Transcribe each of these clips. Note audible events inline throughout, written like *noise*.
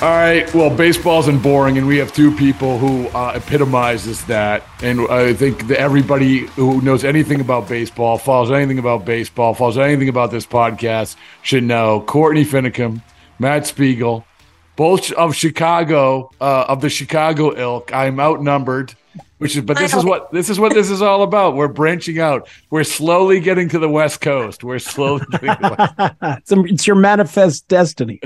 All right. Well, baseball isn't boring, and we have two people who uh, epitomizes that. And I think that everybody who knows anything about baseball, follows anything about baseball, follows anything about this podcast, should know Courtney Finicum, Matt Spiegel, both of Chicago, uh, of the Chicago ilk. I'm outnumbered which is but this is what this is what this is all about. We're branching out. We're slowly getting to the west coast. We're slowly *laughs* getting to it's, a, it's, your manifest destiny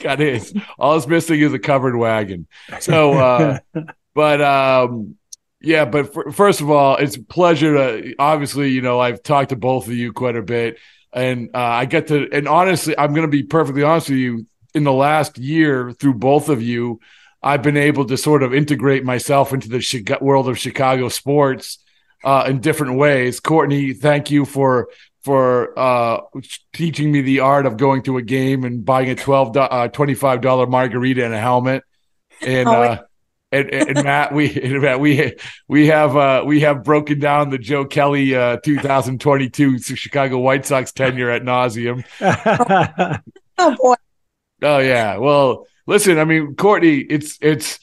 God *laughs* is. All it's missing is a covered wagon. So uh *laughs* but um yeah but for, first of all it's a pleasure to obviously you know i've talked to both of you quite a bit. And uh, i get to and honestly i'm going to be perfectly honest with you in the last year through both of you I've been able to sort of integrate myself into the world of Chicago sports uh, in different ways. Courtney, thank you for for uh, teaching me the art of going to a game and buying a twelve uh, twenty five dollar margarita and a helmet. And, oh, uh, and, and Matt, we *laughs* Matt, we we have uh, we have broken down the Joe Kelly uh, 2022 Chicago White Sox tenure at nauseum. *laughs* oh boy! Oh yeah, well listen, I mean, Courtney, it's it's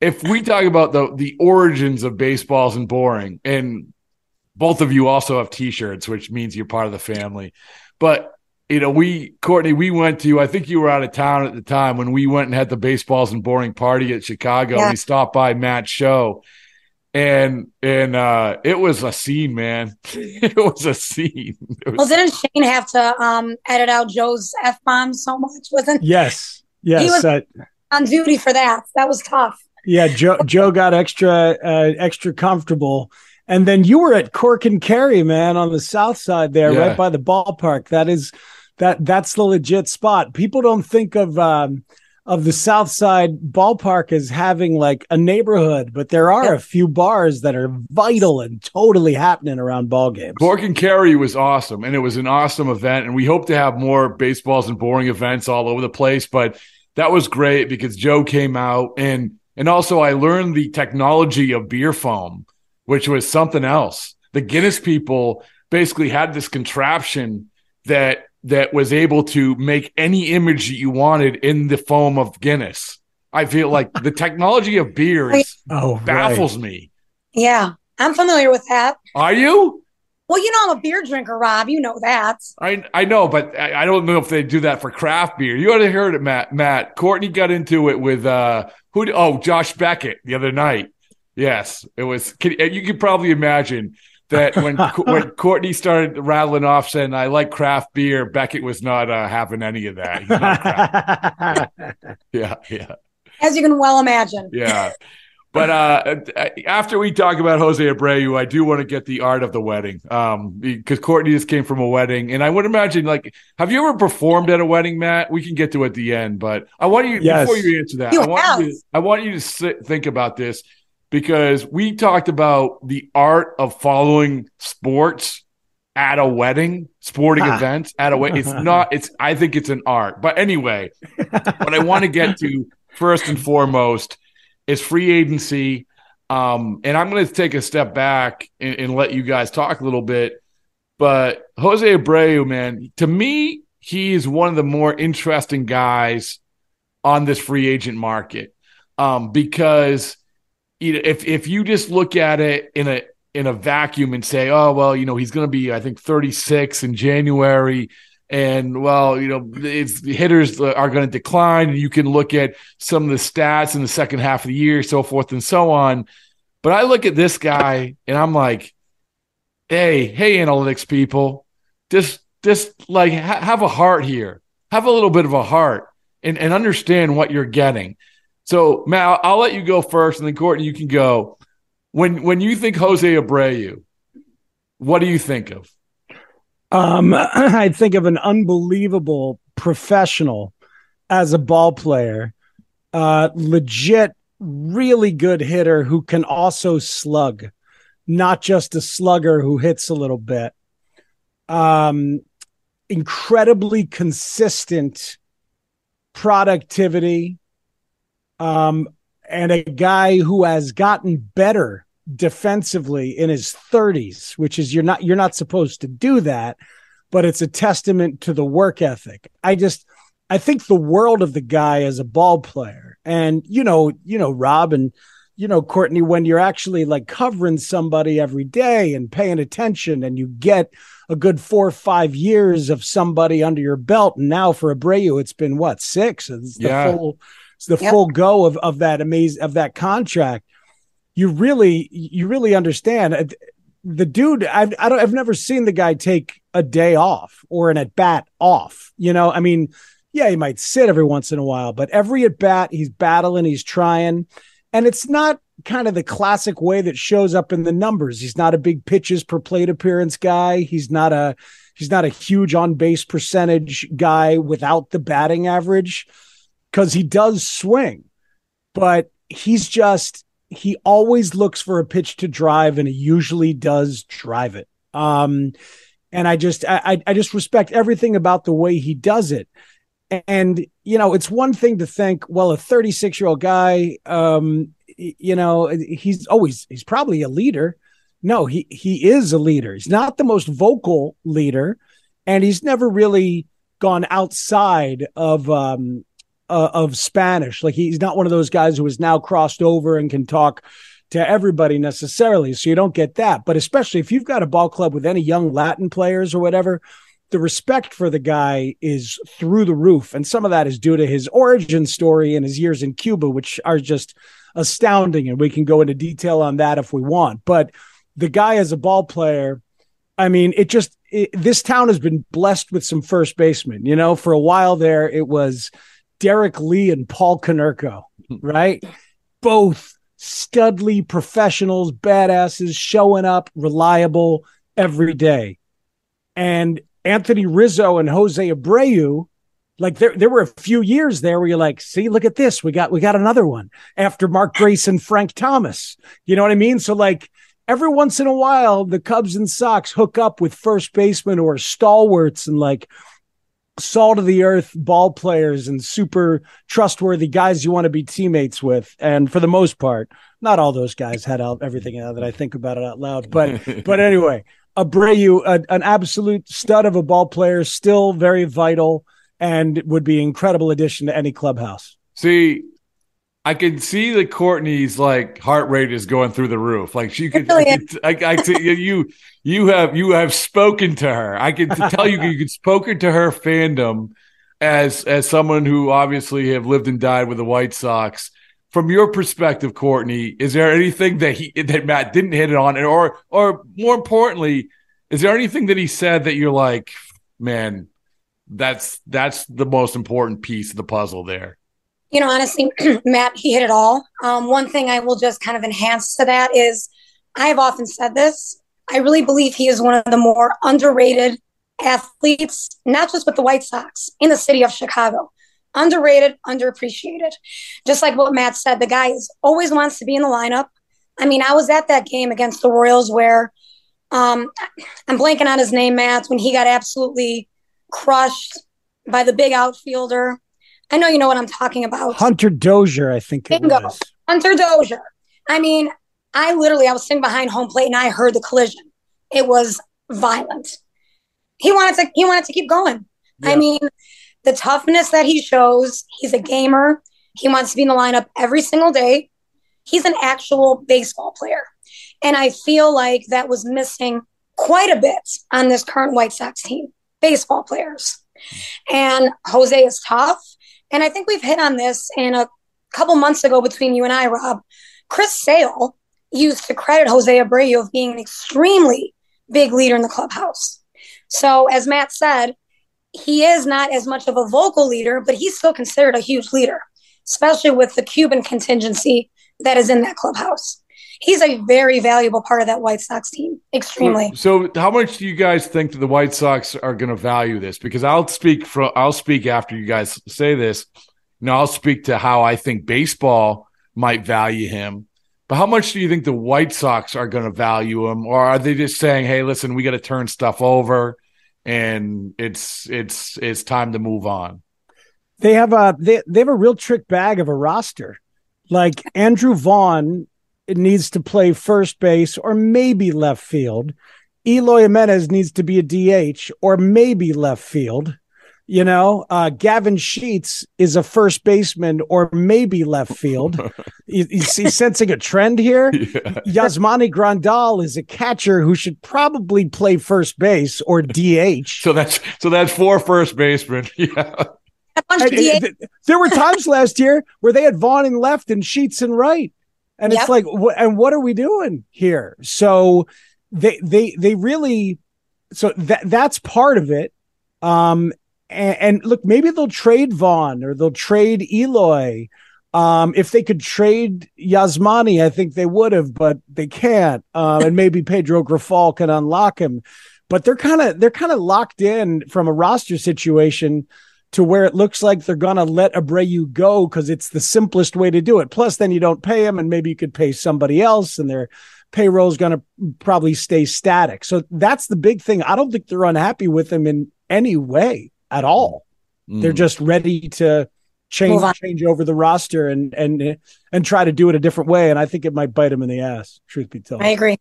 if we talk about the the origins of baseballs and boring, and both of you also have T-shirts, which means you're part of the family. But you know, we Courtney, we went to. I think you were out of town at the time when we went and had the baseballs and boring party at Chicago. Yeah. We stopped by Matt's show, and and uh it was a scene, man. *laughs* it was a scene. Was... Well, didn't Shane have to um edit out Joe's f bomb so much? Wasn't yes. Yes, he was uh, on duty for that. That was tough. Yeah, Joe Joe got extra uh, extra comfortable. And then you were at Cork and Kerry, man, on the south side there, yeah. right by the ballpark. That is that that's the legit spot. People don't think of um, of the South Side ballpark as having like a neighborhood, but there are yeah. a few bars that are vital and totally happening around ball games. Cork and Kerry was awesome, and it was an awesome event. And we hope to have more baseballs and boring events all over the place. But that was great because Joe came out and and also I learned the technology of beer foam, which was something else. The Guinness people basically had this contraption that that was able to make any image that you wanted in the foam of Guinness. I feel like the *laughs* technology of beers oh, baffles right. me. Yeah, I'm familiar with that. Are you? Well, you know I'm a beer drinker, Rob. You know that. I I know, but I, I don't know if they do that for craft beer. You ought to hear it, Matt. Matt Courtney got into it with uh who? Oh, Josh Beckett the other night. Yes, it was. Can, you could probably imagine that when *laughs* when Courtney started rattling off saying I like craft beer, Beckett was not uh, having any of that. *laughs* yeah, yeah. As you can well imagine. Yeah. But uh, after we talk about Jose Abreu, I do want to get the art of the wedding um, because Courtney just came from a wedding, and I would imagine like, have you ever performed at a wedding, Matt? We can get to it at the end, but I want you yes. before you answer that, you I want have. you, to, I want you to sit, think about this because we talked about the art of following sports at a wedding, sporting ah. events at a wedding. It's *laughs* not. It's. I think it's an art. But anyway, what I want to get to first and foremost is free agency. Um, and I'm going to take a step back and, and, let you guys talk a little bit. But Jose Abreu, man, to me, he is one of the more interesting guys on this free agent market um, because you know, if if you just look at it in a in a vacuum and say, oh well, you know, he's going to be I think 36 in January and well, you know, it's hitters are going to decline, and you can look at some of the stats in the second half of the year, so forth and so on. But I look at this guy and I'm like, hey, hey, analytics people, just just like ha- have a heart here, have a little bit of a heart, and and understand what you're getting. So, Matt, I'll, let you go first, and then Courtney, you can go. When when you think Jose Abreu, what do you think of? Um, *clears throat* I think of an unbelievable professional as a ball player, uh, legit, really good hitter who can also slug, not just a slugger who hits a little bit. Um, incredibly consistent productivity, um, and a guy who has gotten better defensively in his 30s, which is you're not you're not supposed to do that, but it's a testament to the work ethic. I just I think the world of the guy as a ball player. And you know, you know, Rob and you know, Courtney, when you're actually like covering somebody every day and paying attention and you get a good four or five years of somebody under your belt. And now for Abreu, it's been what, six? It's the yeah. full it's the yep. full go of, of that amazing of that contract you really you really understand uh, the dude I've I don't I've never seen the guy take a day off or an at bat off. You know, I mean, yeah, he might sit every once in a while, but every at bat he's battling, he's trying, and it's not kind of the classic way that shows up in the numbers. He's not a big pitches per plate appearance guy. He's not a he's not a huge on base percentage guy without the batting average because he does swing, but he's just he always looks for a pitch to drive and he usually does drive it. Um, and I just I I just respect everything about the way he does it. And you know, it's one thing to think, well, a 36 year old guy, um, you know, he's always he's probably a leader. No, he he is a leader. He's not the most vocal leader, and he's never really gone outside of um, uh, of Spanish. Like he's not one of those guys who is now crossed over and can talk to everybody necessarily. So you don't get that. But especially if you've got a ball club with any young Latin players or whatever, the respect for the guy is through the roof. And some of that is due to his origin story and his years in Cuba, which are just astounding. And we can go into detail on that if we want. But the guy as a ball player, I mean, it just, it, this town has been blessed with some first basemen. You know, for a while there, it was Derrek Lee and Paul Konerko, *laughs* right? Both studly professionals, badasses, showing up, reliable every day. And Anthony Rizzo and Jose Abreu, like there, there were a few years there where you're like, see, look at this. We got we got another one after Mark Grace and Frank Thomas. You know what I mean? So like every once in a while, the Cubs and Sox hook up with first baseman or stalwarts and like salt of the earth ball players and super trustworthy guys you want to be teammates with. And for the most part, not all those guys had everything now that I think about it out loud. But *laughs* but anyway, Abreu, a, an absolute stud of a ball player, still very vital and would be an incredible addition to any clubhouse. See, I can see the Courtney's like heart rate is going through the roof. Like she could, I, could, *laughs* I, I see you, you have, you have spoken to her. I can tell you, you could spoken to her fandom as, as someone who obviously have lived and died with the White Sox. From your perspective, Courtney, is there anything that he, that Matt didn't hit it on, or, or more importantly, is there anything that he said that you're like, man, that's, that's the most important piece of the puzzle there? you know, honestly, *clears throat* Matt, he hit it all. Um, one thing I will just kind of enhance to that is I have often said this. I really believe he is one of the more underrated athletes, not just with the White Sox, in the city of Chicago. Underrated, underappreciated. Just like what Matt said, the guy is always wants to be in the lineup. I mean, I was at that game against the Royals where um, I'm blanking on his name, Matt, when he got absolutely crushed by the big outfielder. I know you know what I'm talking about. Hunter Dozier, I think Bingo. Hunter Dozier. I mean, I literally, I was sitting behind home plate and I heard the collision. It was violent. He wanted to, he wanted to keep going. Yeah. I mean, the toughness that he shows, he's a gamer. He wants to be in the lineup every single day. He's an actual baseball player. And I feel like that was missing quite a bit on this current White Sox team, baseball players. And Jose is tough. And I think we've hit on this in a couple months ago between you and I, Rob. Chris Sale used to credit Jose Abreu of being an extremely big leader in the clubhouse. So, as Matt said, he is not as much of a vocal leader, but he's still considered a huge leader, especially with the Cuban contingency that is in that clubhouse. He's a very valuable part of that White Sox team, extremely. So, how much do you guys think that the White Sox are going to value this? Because I'll speak for I'll speak after you guys say this. Now, I'll speak to how I think baseball might value him. But how much do you think the White Sox are going to value him, or are they just saying, "Hey, listen, we got to turn stuff over, and it's it's it's time to move on"? They have a they they have a real trick bag of a roster. Like Andrew Vaughn needs to play first base or maybe left field. Eloy Jimenez needs to be a DH or maybe left field. You know, uh, Gavin Sheets is a first baseman or maybe left field. you, you see, sensing a trend here. *laughs* Yeah. Yasmani Grandal is a catcher who should probably play first base or *laughs* DH. So that's so that's four first basemen. *laughs* Yeah. And, there were times last year where they had Vaughn in left and Sheets in right, and yep. it's like, wh- and what are we doing here? So they they they really, so that that's part of it. Um, and, and look, maybe they'll trade Vaughn or they'll trade Eloy. Um, if they could trade Yasmani, I think they would have, but they can't. Um, and maybe *laughs* Pedro Grifol can unlock him. But they're kind of they're kind of locked in from a roster situation to where it looks like they're gonna let Abreu go because it's the simplest way to do it. Plus, then you don't pay him, and maybe you could pay somebody else, and their payroll is gonna probably stay static. So that's the big thing. I don't think they're unhappy with him in any way at all. Mm. They're just ready to change change over the roster and and and try to do it a different way. And I think it might bite them in the ass. Truth be told, I agree.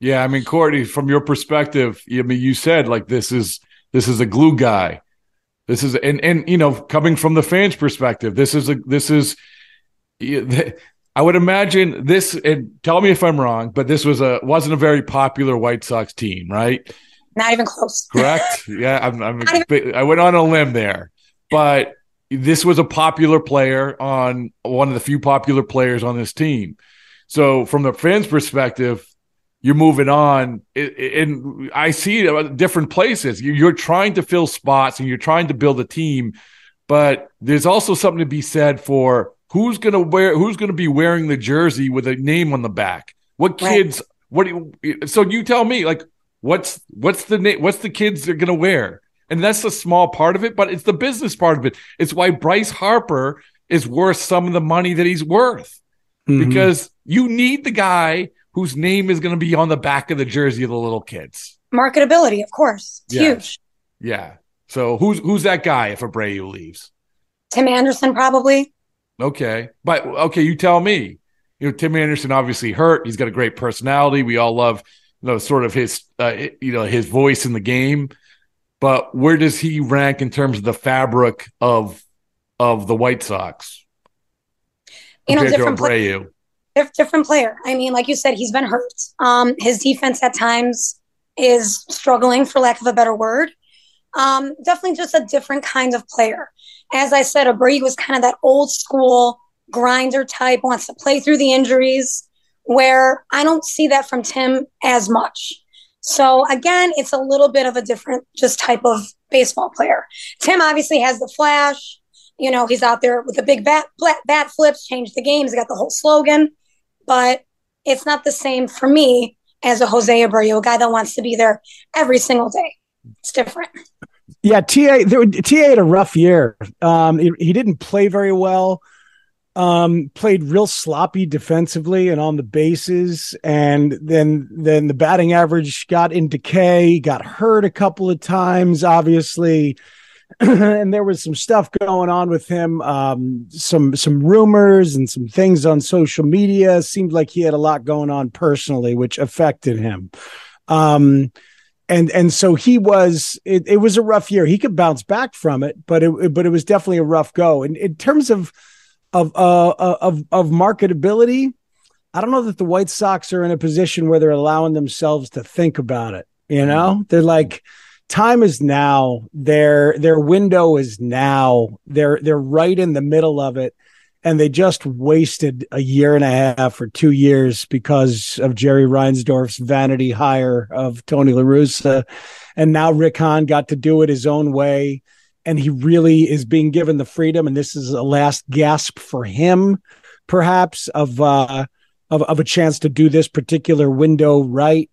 Yeah, I mean, Courtney, from your perspective, I mean, you said like this is this is a glue guy. This is and and you know, coming from the fans' perspective, this is a this is. I would imagine this, and tell me if I'm wrong, but this was a wasn't a very popular White Sox team, right? Not even close. Correct. Yeah, I'm, I'm *laughs* even- I went on a limb there, but this was a popular player on one of the few popular players on this team. So from the fans' perspective, you're moving on, and I see different places. You're trying to fill spots and you're trying to build a team, but there's also something to be said for who's going to wear, who's going to be wearing the jersey with a name on the back. What kids? Right. What do you? So you tell me, like, What's what's the name? What's the kids they're gonna wear? And that's a small part of it, but it's the business part of it. It's why Bryce Harper is worth some of the money that he's worth mm-hmm. because you need the guy whose name is going to be on the back of the jersey of the little kids. Marketability, of course, it's yeah. huge. Yeah. So who's who's that guy if Abreu leaves? Tim Anderson, probably. Okay, but okay, you tell me. You know, Tim Anderson obviously hurt. He's got a great personality. We all love you know, sort of his, uh, you know, his voice in the game. But where does he rank in terms of the fabric of of the White Sox? You know, different player. Different player. I mean, like you said, he's been hurt. Um, his defense at times is struggling, for lack of a better word. Um, definitely just a different kind of player. As I said, Abreu was kind of that old school grinder type, wants to play through the injuries where I don't see that from Tim as much. So again, it's a little bit of a different just type of baseball player. Tim obviously has the flash. You know, he's out there with the big bat bat flips, change the game. He's got the whole slogan, but it's not the same for me as a Jose Abreu, a guy that wants to be there every single day. It's different. Yeah, TA there, TA had a rough year. Um, he, he didn't play very well. Um, played real sloppy defensively and on the bases, and then then the batting average got in decay. Got hurt a couple of times, obviously. *clears throat* and there was some stuff going on with him, um, some some rumors and some things on social media. Seemed like he had a lot going on personally, which affected him. Um, and and so he was. It, it was a rough year. He could bounce back from it, but it but it was definitely a rough go. And in terms of of uh of of marketability, I don't know that the White Sox are in a position where they're allowing themselves to think about it. You know, they're like time is now. Their their window is now. They're they're right in the middle of it. And they just wasted a year and a half or two years because of Jerry Reinsdorf's vanity hire of Tony La Russa. And now Rick Hahn got to do it his own way. And he really is being given the freedom. And this is a last gasp for him, perhaps, of uh of, of a chance to do this particular window right.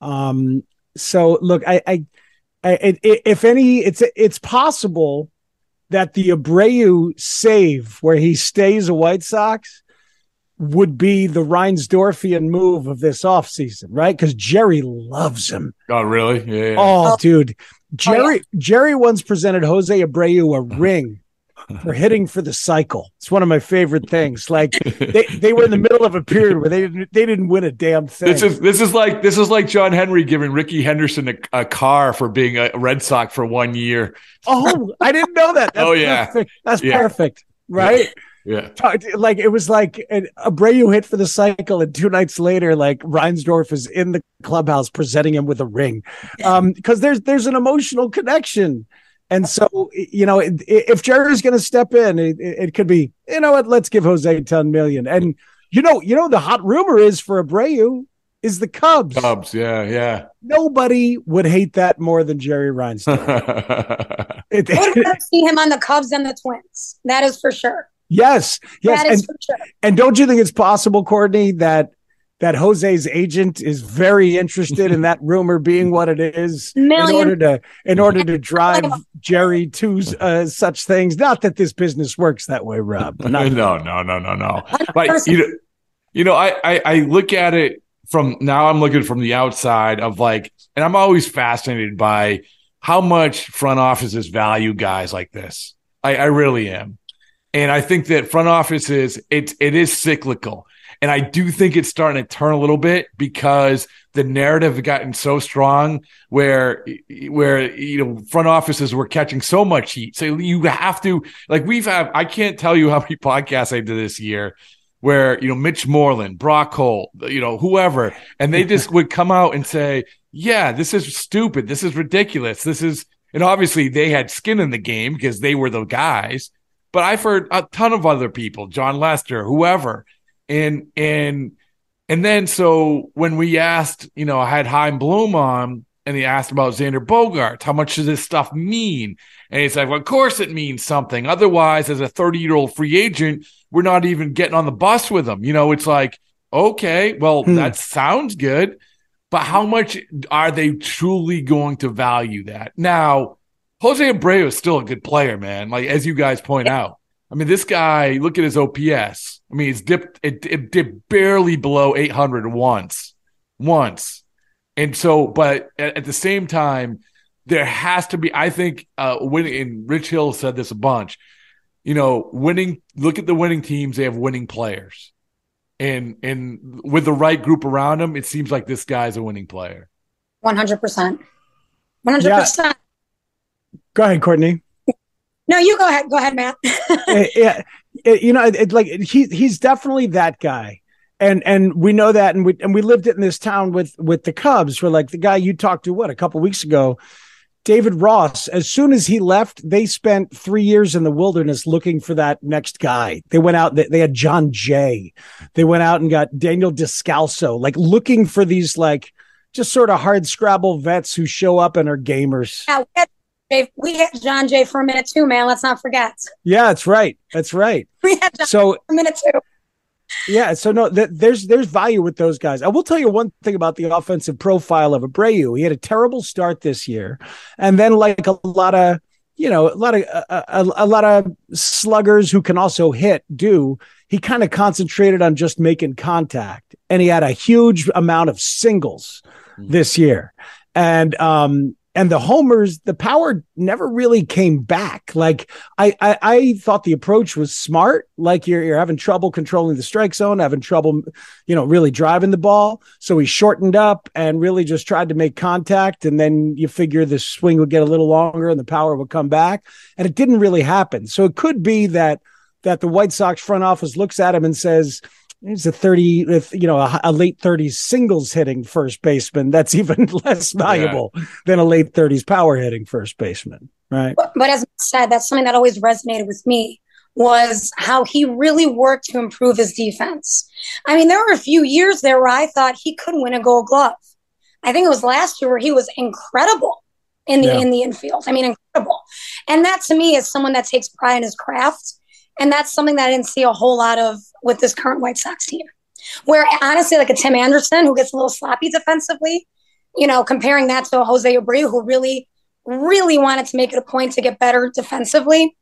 Um, so look, I, I, I, if any, it's it's possible that the Abreu save where he stays a White Sox would be the Reinsdorfian move of this offseason, right? Because Jerry loves him. Oh, really? Yeah. yeah. Oh, dude. Jerry oh, yeah. Jerry once presented Jose Abreu a ring for hitting for the cycle. It's one of my favorite things. Like they, they were in the middle of a period where they didn't they didn't win a damn thing. This is this is like this is like John Henry giving Rickey Henderson a, a car for being a Red Sox for one year. Oh, I didn't know that. *laughs* That's oh yeah, perfect. that's yeah. perfect. Right. *laughs* Yeah. *laughs* Like it was like an Abreu hit for the cycle, and two nights later, like Reinsdorf is in the clubhouse presenting him with a ring. Um, because there's there's an emotional connection and so, you know, if Jerry's going to step in, it, it, could be, you know what, let's give Jose 10 million. And, you know, you know, the hot rumor is for Abreu is the Cubs. Cubs, yeah, yeah. Nobody would hate that more than Jerry Reinsdorf. *laughs* *laughs* I would rather see him on the Cubs and the Twins. That is for sure. Yes, yes. And, sure. And don't you think it's possible, Courtney, that that Jose's agent is very interested in that rumor being what it is Million. in order to in order to drive Jerry to uh, such things. Not that this business works that way, Rob. Not *laughs* no, no, no, no, no. But you know, you know, I, I I look at it from now. I'm looking from the outside of like, and I'm always fascinated by how much front offices value guys like this. I, I really am. And I think that front offices, it, it is cyclical and I do think it's starting to turn a little bit because the narrative has gotten so strong where where you know front offices were catching so much heat. So you have to like we've had I can't tell you how many *laughs* podcasts I did this year where you know Mitch Moreland, Brock Holt, you know whoever, and they just *laughs* would come out and say, "Yeah, this is stupid. This is ridiculous. This is." And obviously they had skin in the game because they were the guys. But I've heard a ton of other people, Jon Lester, whoever, and and and then so when we asked, you know, I had Chaim Bloom on and he asked about Xander Bogaerts, how much does this stuff mean? And he's like, well, of course it means something. Otherwise, as a 30 year old free agent, we're not even getting on the bus with him. You know, it's like, okay, well, hmm. that sounds good, but how much are they truly going to value that? Now, Jose Abreu is still a good player, man. Like, as you guys point out, I mean, this guy, look at his OPS. I mean, it's dipped it, it dipped barely below 800 once, once, and so, but at, at the same time, there has to be. I think uh, winning. And Rich Hill said this a bunch. You know, winning. Look at the winning teams; they have winning players, and and with the right group around them, it seems like this guy's a winning player. One hundred percent. One hundred percent. Go ahead, Courtney. No, you go ahead. Go ahead, Matt. *laughs* Eh, yeah, it, you know, it, it, like he he's definitely that guy, and and we know that, and we and we lived it in this town with with the Cubs. Where like the guy you talked to what a couple weeks ago, David Ross. As soon as he left, they spent three years in the wilderness looking for that next guy. They went out. They, they had Jon Jay. They went out and got Daniel Descalso, like looking for these like just sort of hard scrabble vets who show up and are gamers. Yeah, we had Jon Jay for a minute too, man. Let's not forget. Yeah, that's right. That's right. *laughs* We had John so, for a minute too. Yeah, so no, th- there's there's value with those guys. I will tell you one thing about the offensive profile of Abreu. He had a terrible start this year, and then like a lot of you know a lot of a, a, a lot of sluggers who can also hit do. He kind of concentrated on just making contact, and he had a huge amount of singles mm-hmm. this year. And um, and the homers, the power never really came back. Like I, I, I, thought the approach was smart. Like you're, you're having trouble controlling the strike zone, having trouble, you know, really driving the ball. So he shortened up and really just tried to make contact. And then you figure the swing would get a little longer and the power would come back. And it didn't really happen. So it could be that that the White Sox front office looks at him and says, He's a 30, if you know, a, a, late 30s singles hitting first baseman. That's *laughs* even less valuable yeah. than a late 30s power hitting first baseman. Right. But, but as I said, that's something that always resonated with me was how he really worked to improve his defense. I mean, there were a few years there where I thought he could win a gold glove. I think it was last year where he was incredible in the yeah. in the infield. I mean, incredible. And that to me is someone that takes pride in his craft. And that's something that I didn't see a whole lot of with this current White Sox team. Where honestly, like a Tim Anderson who gets a little sloppy defensively, you know, comparing that to Jose Abreu who really, really wanted to make it a point to get better defensively.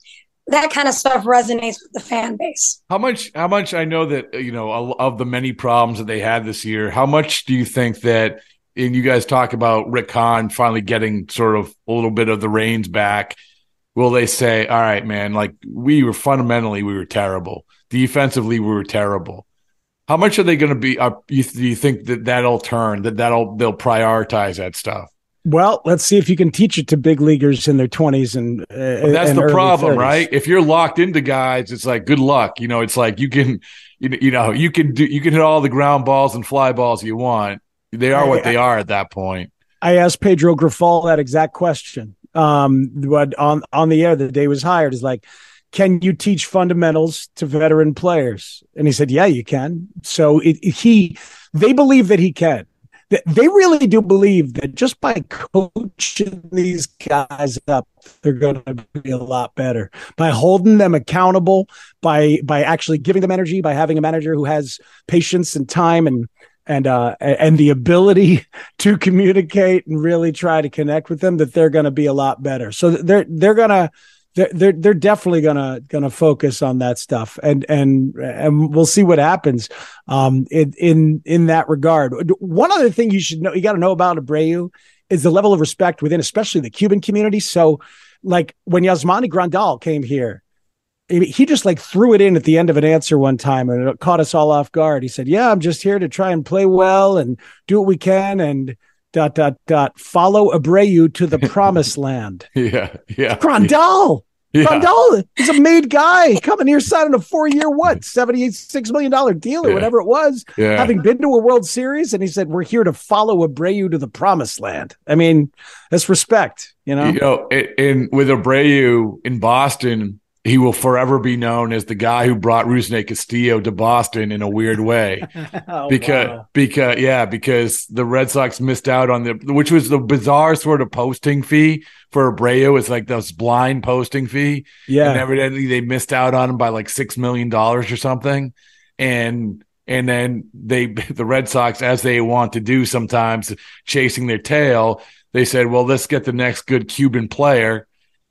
That kind of stuff resonates with the fan base. How much? How much? I know that you know of the many problems that they had this year. How much do you think that? And you guys talk about Rick Hahn finally getting sort of a little bit of the reins back. Will they say, "All right, man, like we were fundamentally we were terrible." Defensively, we were terrible. How much are they going to be? You, do you think that that'll turn? That that'll they'll prioritize that stuff? Well, let's see if you can teach it to big leaguers in their twenties and, uh, well, that's and the problem, 30s. right? If you're locked into guys, it's like good luck. You know, it's like you can, you, you know, you can do you can hit all the ground balls and fly balls you want. They are what they are at that point. I asked Pedro Grifol that exact question. Um, what on on the air the day was hired is like, can you teach fundamentals to veteran players? And he said, yeah, you can. So it, he, they believe that he can. They really do believe that just by coaching these guys up, they're going to be a lot better by holding them accountable, by by actually giving them energy, by having a manager who has patience and time and and uh, and the ability *laughs* to communicate and really try to connect with them. That they're going to be a lot better. So they're they're they're they're, they're definitely gonna gonna focus on that stuff and and and we'll see what happens um in in in that regard one other thing you should know you got to know about abreu is the level of respect within especially the cuban community so like when yasmani grandal came here he just like threw it in at the end of an answer one time and it caught us all off guard he said yeah i'm just here to try and play well and do what we can and dot dot dot follow Abreu to the *laughs* promised land. *laughs* Yeah, yeah. Grandal. Yeah. Grandal is a made guy *laughs* coming here signing a four year what seventy six million dollar deal or yeah. whatever it was. Yeah. Having been to a World Series, and he said we're here to follow Abreu to the promised land. I mean, that's respect, you know. You know, in with Abreu in Boston, he will forever be known as the guy who brought Rusney Castillo to Boston in a weird way. *laughs* oh, because wow. because yeah, because the Red Sox missed out on the which was the bizarre sort of posting fee for Abreu. It's like this blind posting fee. Yeah. And evidently they missed out on him by like six million dollars or something. And and then they *laughs* the Red Sox, as they want to do sometimes, chasing their tail, they said, Well, let's get the next good Cuban player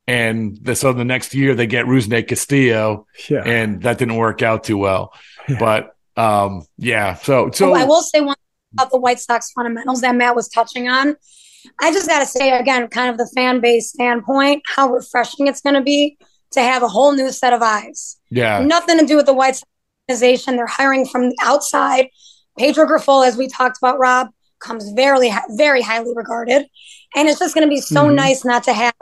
and the, so the next year they get Rusney Castillo, yeah. and that didn't work out too well. Yeah. But um, yeah, so so oh, I will say one about the White Sox fundamentals that Matt was touching on. I just got to say again, kind of the fan base standpoint, how refreshing it's going to be to have a whole new set of eyes. Yeah, nothing to do with the White Sox organization. They're hiring from the outside. Pedro Grifol, as we talked about, Rob, comes very, very highly regarded, and it's just going to be so mm-hmm. nice not to have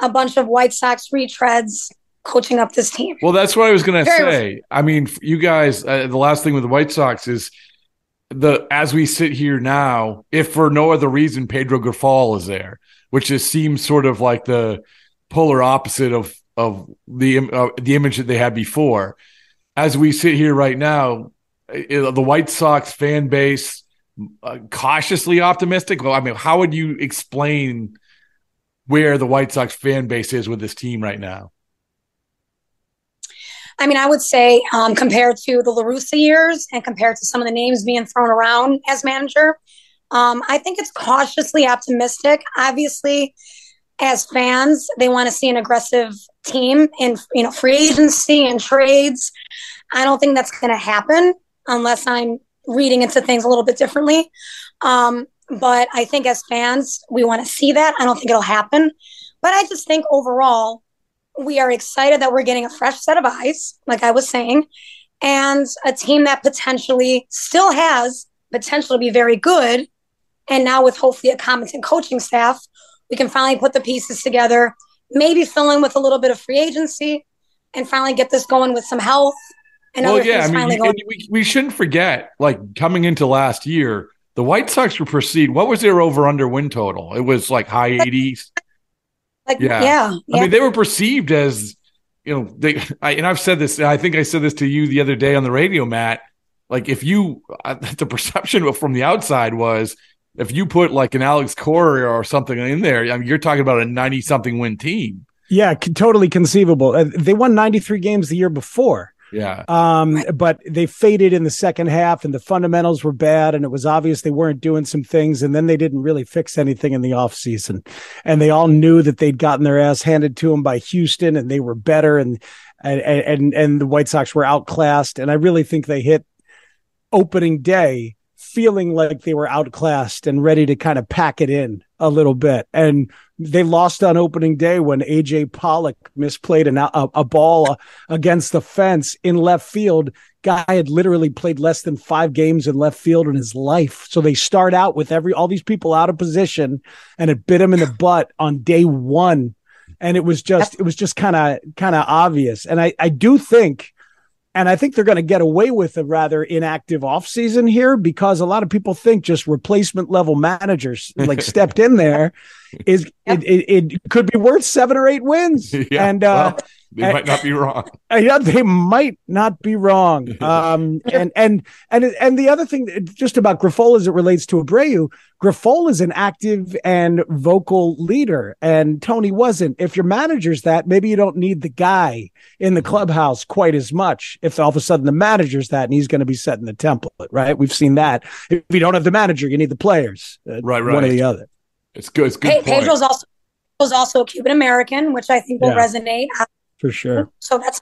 a bunch of White Sox retreads coaching up this team. Well, that's what I was going to say. I mean, you guys, uh, the last thing with the White Sox is the as we sit here now, if for no other reason Pedro Grifol is there, which just seems sort of like the polar opposite of of the uh, the image that they had before. As we sit here right now, uh, the White Sox fan base uh, cautiously optimistic. Well, I mean, how would you explain where the White Sox fan base is with this team right now? I mean, I would say um, compared to the La Russa years and compared to some of the names being thrown around as manager, um, I think it's cautiously optimistic. Obviously, as fans, they want to see an aggressive team in you know free agency and trades. I don't think that's going to happen unless I'm reading into things a little bit differently. Um, But I think as fans, we want to see that. I don't think it'll happen. But I just think overall, we are excited that we're getting a fresh set of eyes, like I was saying, and a team that potentially still has potential to be very good. And now, with hopefully a competent coaching staff, we can finally put the pieces together, maybe fill in with a little bit of free agency, and finally get this going with some health. And well, yeah, I mean, we, we shouldn't forget, like coming into last year, the White Sox were perceived. What was their over under win total? It was like high 80s. Like, yeah. yeah. I mean, they were perceived as, you know, they, I, and I've said this, I think I said this to you the other day on the radio, Matt. Like, if you, uh, *laughs* the perception from the outside was if you put like an Alex Cora or something in there, I mean, you're talking about a 90 something win team. Yeah, totally conceivable. Uh, they won 93 games the year before. Yeah. Um, but they faded in the second half and the fundamentals were bad and it was obvious they weren't doing some things and then they didn't really fix anything in the offseason. And they all knew that they'd gotten their ass handed to them by Houston and they were better and and and and the White Sox were outclassed. And I really think they hit opening day feeling like they were outclassed and ready to kind of pack it in a little bit. And they lost on opening day when AJ Pollock misplayed an, a, a ball against the fence in left field. Guy had literally played less than five games in left field in his life. So they start out with every all these people out of position, and it bit him in the *sighs* butt on day one. And it was just it was just kind of kind of obvious. And I I do think and I think they're going to get away with a rather inactive offseason here because a lot of people think just replacement level managers like *laughs* stepped in there is it, it, it, could be worth seven or eight wins. *laughs* Yeah, and uh, well, they might not be *laughs* wrong. Yeah, they might not be wrong. *laughs* Um, and and and and the other thing, just about Grifol as it relates to Abreu, Grifol is an active and vocal leader, and Tony wasn't. If your manager's that, maybe you don't need the guy in the clubhouse quite as much. If all of a sudden the manager's that, and he's going to be setting the template, right? We've seen that. If you don't have the manager, you need the players. Uh, right, right. One or the other. It's good. It's good. Hey, Pedro's also was also a Cuban American, which I think will yeah. resonate for sure. So that's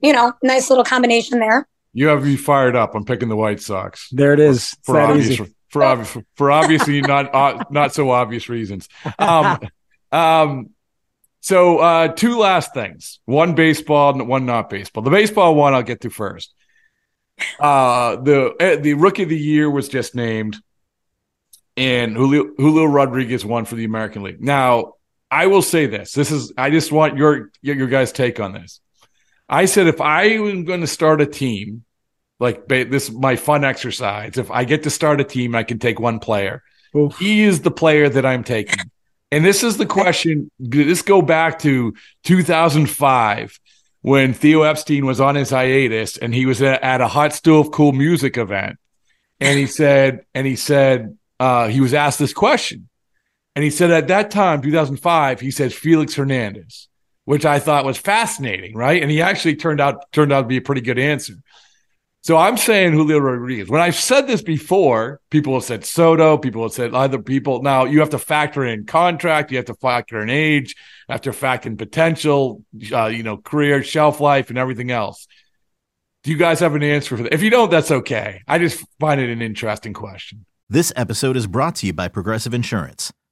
you know, nice little combination there. You have me fired up. I'm picking the White Sox. There it is. For, for obvious, for, obvious, for obviously not uh, not so obvious reasons. Um, *laughs* um, so uh, two last things: one baseball, and one not baseball. The baseball one I'll get to first. Uh, the eh, the rookie of the year was just named and Julio, Julio Rodriguez won for the American League. Now, I will say this. This is I just want your your guys' take on this. I said if I am going to start a team, like this my fun exercise. If I get to start a team, I can take one player. Oof. He is the player that I'm taking. And this is the question. This go back to 2005 when Theo Epstein was on his hiatus and he was at a hot stove cool music event. And he said, and he said, uh, he was asked this question. And he said at that time, 2005, he said Felix Hernandez, which I thought was fascinating, right? And he actually turned out turned out to be a pretty good answer. So I'm saying Julio Rodriguez. When I've said this before, people have said Soto, people have said other people. Now you have to factor in contract, you have to factor in age, after have to factor in potential, uh, you know, career, shelf life, and everything else. Do you guys have an answer for that? If you don't, that's okay. I just find it an interesting question. This episode is brought to you by Progressive Insurance.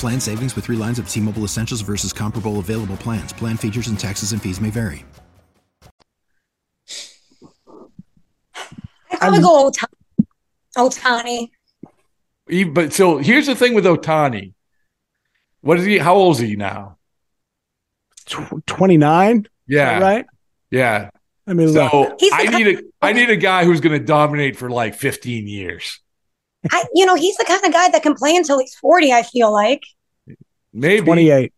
Plan savings with 3 lines of T-Mobile Essentials versus comparable available plans. Plan features and taxes and fees may vary. I would go Ohtani. But so here's the thing with Ohtani. What is he? How old is he now? Twenty nine. Yeah. Right. Yeah. I mean, so I need a I need a guy who's going to dominate for like 15 years. I, you know, he's the kind of guy that can play until he's 40. I feel like maybe 28.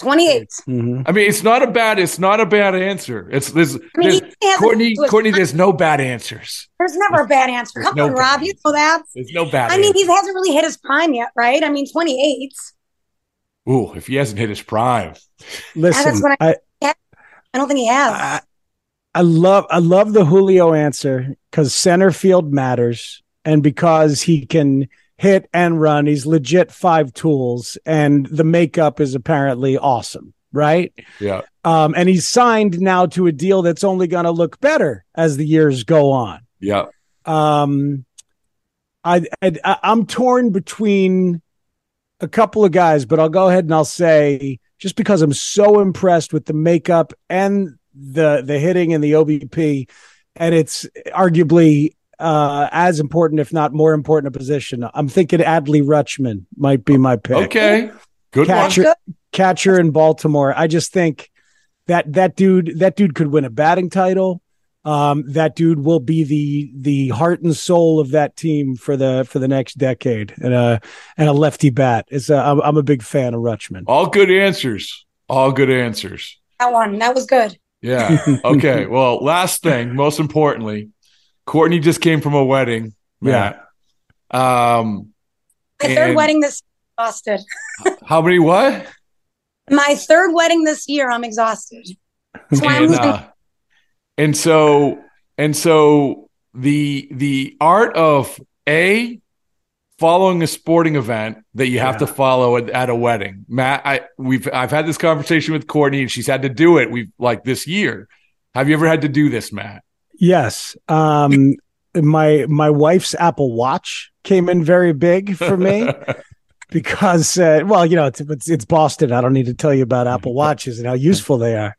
28. Mm-hmm. I mean, it's not a bad. It's not a bad answer. It's this I mean, Courtney. Courtney, *laughs* there's no bad answers. There's never a bad answer. There's Come no on, Rob. bad You know that. There's no bad. I mean, answer. he hasn't really hit his prime yet, right? I mean, 28. Ooh, if he hasn't hit his prime. Listen, that's what I, I, I don't think he has. I, I love I love the Julio answer because center field matters, and because he can hit and run, he's legit five tools, and the makeup is apparently awesome, right? Yeah. Um, and he's signed now to a deal that's only going to look better as the years go on. Yeah. Um, I, I I'm torn between a couple of guys, but I'll go ahead and I'll say just because I'm so impressed with the makeup and the the hitting and the OBP, and it's arguably uh, as important, if not more important, a position. I'm thinking Adley Rutschman might be my pick. Okay, good catcher, one. catcher in Baltimore. I just think that that dude that dude could win a batting title. Um, that dude will be the the heart and soul of that team for the for the next decade, and a and a lefty bat. It's a, I'm, I'm a big fan of Rutschman. All good answers. All good answers. That one, that was good. Yeah. Okay. *laughs* well, last thing, most importantly, Courtney just came from a wedding. Yeah, Um, My third wedding this exhausted. *laughs* how many? What? My third wedding this year, I'm exhausted. That's why I'm and, uh, and so and so the the art of a following a sporting event that you have to follow at, at a wedding matt i we've i've had this conversation with courtney and she's had to do it we've like this year have you ever had to do this matt Yes. Um, my my wife's Apple Watch came in very big for me *laughs* because, uh, well, you know, it's, it's it's Boston. I don't need to tell you about Apple Watches and how useful they are.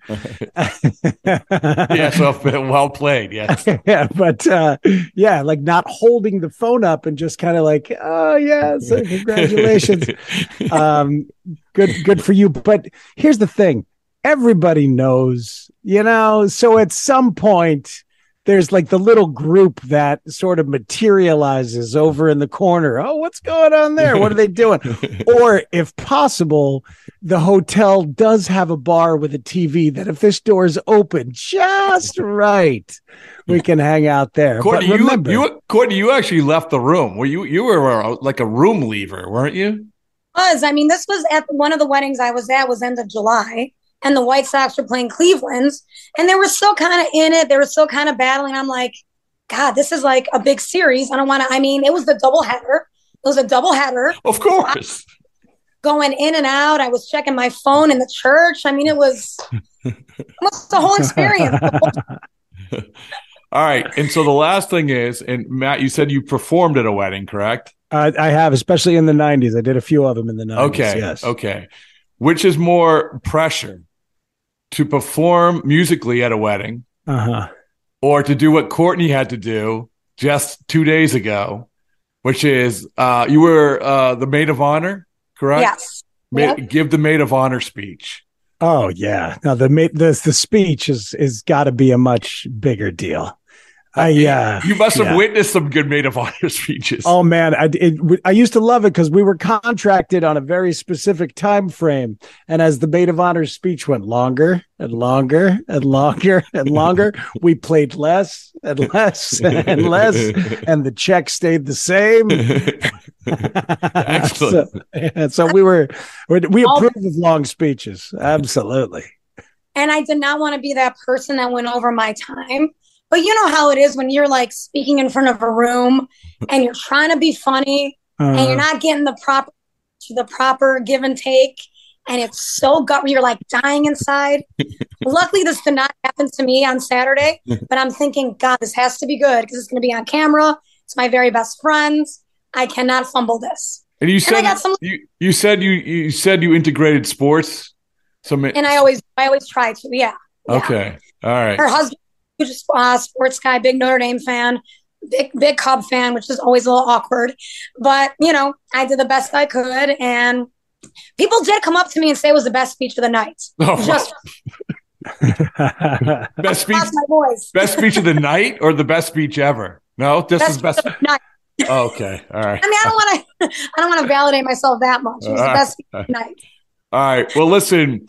yeah so *laughs* well played yes yeah, but uh, yeah, like not holding the phone up and just kind of like, oh yeah, so congratulations. *laughs* um, good, good for you. But here's the thing: everybody knows, you know. So at some point, there's like the little group that sort of materializes over in the corner. Oh, what's going on there? What are they doing? *laughs* or if possible, the hotel does have a bar with a TV that if this door is open just right, we can hang out there. courtney but you, remember, you courtney you actually left the room well you you were uh, like a room leaver weren't you was. I mean, this was at one of the weddings I was at was end of July, and the White Sox were playing Cleveland's, and they were still kind of in it. They were still kind of battling. I'm like, God, this is like a big series. I don't want to. I mean, it was the double header. It was a double header. Of course. Going in and out. I was checking my phone in the church. I mean, it was *laughs* almost the whole experience. *laughs* all right and so the last thing is and matt you said you performed at a wedding correct I, I have, especially in the '90s. I did a few of them in the '90s. Okay. Yes. Okay. Which is more pressure to perform musically at a wedding Uh huh. or to do what Courtney had to do just two days ago, which is uh, you were uh, the maid of honor, correct? Yes. Ma- Yep. Give the maid of honor speech. Oh yeah. Now the ma- the the speech is is got to be a much bigger deal. I yeah. Uh, you must have yeah. witnessed some good maid of honor *laughs* speeches. Oh man, I it, I used to love it because we were contracted on a very specific time frame, and as the maid of honor speech went longer and longer and longer and longer, *laughs* we played less and less and less, and the check stayed the same. *laughs* Excellent. so, yeah, so we were we we approve of long speeches, absolutely. and I did not want to be that person that went over my time. But you know how it is when you're like speaking in front of a room and you're trying to be funny and Uh-huh. you're not getting the proper the proper give and take. And it's so gut you're like dying inside. *laughs* Luckily, this did not happen to me on Saturday, *laughs* but I'm thinking, God, this has to be good because it's going to be on camera. It's my very best friends. I cannot fumble this. And you said and some- you, you said you you said you integrated sports. Some and I always I always try to. Yeah. yeah. Okay. All right. Her husband, who's a uh, sports guy, big Notre Dame fan, big big Cub fan, which is always a little awkward. But you know, I did the best I could, and people did come up to me and say it was the best speech of the night. Oh, Just *laughs* best speech. My voice. best speech of the night or the best speech ever? No, this best is best. Night. Oh, okay, all right. I mean, I don't want to. *laughs* I don't want to validate myself that much. It was the best speech of the night. All right. Well, listen.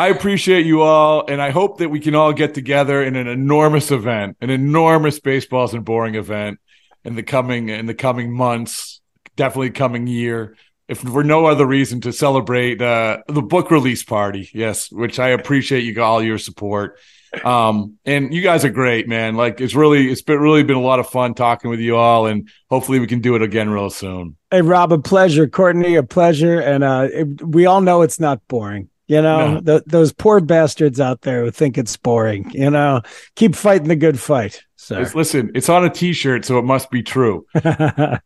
I appreciate you all, and I hope that we can all get together in an enormous event, an enormous baseballs and boring event in the coming in the coming months, definitely coming year if for no other reason to celebrate uh, the book release party. Yes, which I appreciate you all your support. Um, and you guys are great, man. Like it's really, it's been really been a lot of fun talking with you all, and hopefully we can do it again real soon. Hey, Rob, a pleasure. Courtney, a pleasure. And uh, it, we all know it's not boring. You know, no. the, those poor bastards out there who think it's boring. You know, keep fighting the good fight. So listen, it's on a T-shirt, so it must be true. *laughs* All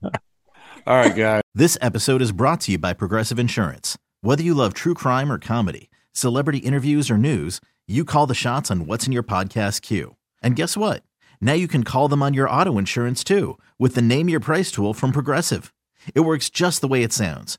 right, guys. This episode is brought to you by Progressive Insurance. Whether you love true crime or comedy, celebrity interviews or news, you call the shots on what's in your podcast queue. And guess what? Now you can call them on your auto insurance too with the Name Your Price tool from Progressive. It works just the way it sounds.